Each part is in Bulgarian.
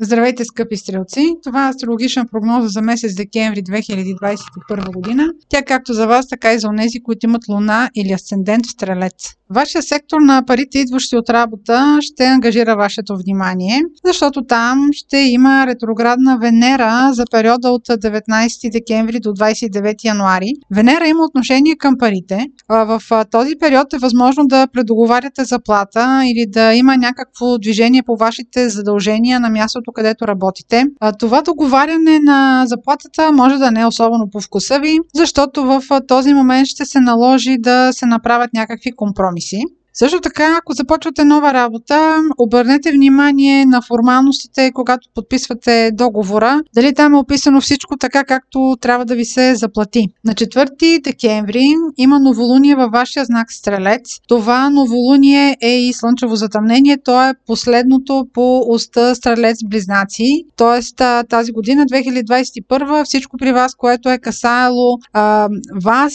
Здравейте, скъпи стрелци! Това е астрологична прогноза за месец декември 2021 година. Тя както за вас, така и за онези, които имат луна или асцендент в стрелец. Вашия сектор на парите, идващи от работа, ще ангажира вашето внимание, защото там ще има ретроградна Венера за периода от 19 декември до 29 януари. Венера има отношение към парите. В този период е възможно да предоговаряте заплата или да има някакво движение по вашите задължения на мястото, където работите. Това договаряне на заплатата може да не е особено по вкуса ви, защото в този момент ще се наложи да се направят някакви компромиси ရှင်။ Също така, ако започвате нова работа, обърнете внимание на формалностите, когато подписвате договора, дали там е описано всичко така, както трябва да ви се заплати. На 4 декември има новолуние във вашия знак Стрелец. Това новолуние е и слънчево затъмнение, то е последното по уста Стрелец Близнаци. Тоест тази година, 2021, всичко при вас, което е касаело а, вас,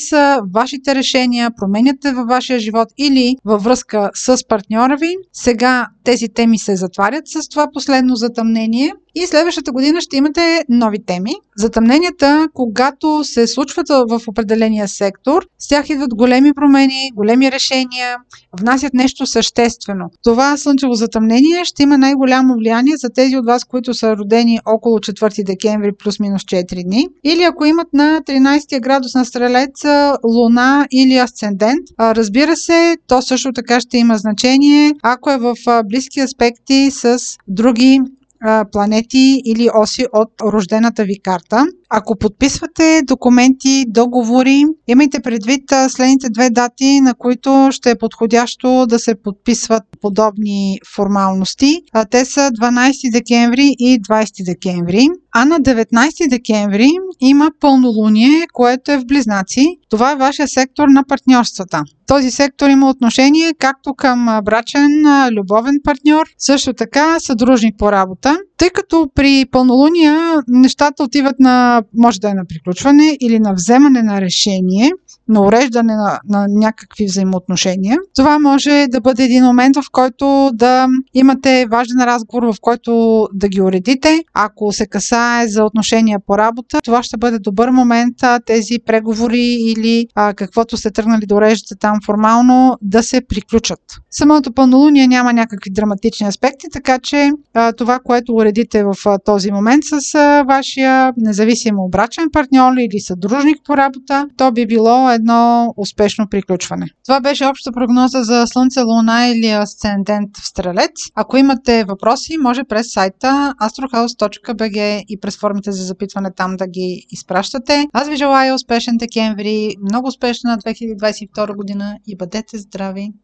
вашите решения, променяте във вашия живот или във връзка с партньора ви. Сега тези теми се затварят с това последно затъмнение и следващата година ще имате нови теми. Затъмненията, когато се случват в определения сектор, с тях идват големи промени, големи решения, внасят нещо съществено. Това слънчево затъмнение ще има най-голямо влияние за тези от вас, които са родени около 4 декември плюс-минус 4 дни. Или ако имат на 13 градус на стрелец луна или асцендент. Разбира се, то също така ще има значение, ако е в близки аспекти с други планети или оси от рождената ви карта. Ако подписвате документи, договори, имайте предвид следните две дати, на които ще е подходящо да се подписват подобни формалности. Те са 12 декември и 20 декември. А на 19 декември има пълнолуние, което е в Близнаци. Това е вашия сектор на партньорствата. Този сектор има отношение както към брачен, любовен партньор, също така съдружник по работа. Тъй като при пълнолуния нещата отиват на, може да е на приключване или на вземане на решение, на уреждане на, на някакви взаимоотношения. Това може да бъде един момент, в който да имате важен разговор, в който да ги уредите. Ако се касае за отношения по работа, това ще бъде добър момент тези преговори или а, каквото сте тръгнали да уреждате там формално да се приключат. Самото пълнолуние няма някакви драматични аспекти, така че а, това, което уредите в а, този момент с вашия независимо брачен партньор или съдружник по работа, то би било едно успешно приключване. Това беше обща прогноза за Слънце, Луна или Асцендент в Стрелец. Ако имате въпроси, може през сайта astrohouse.bg и през формите за запитване там да ги изпращате. Аз ви желая успешен декември, много успешна 2022 година и бъдете здрави!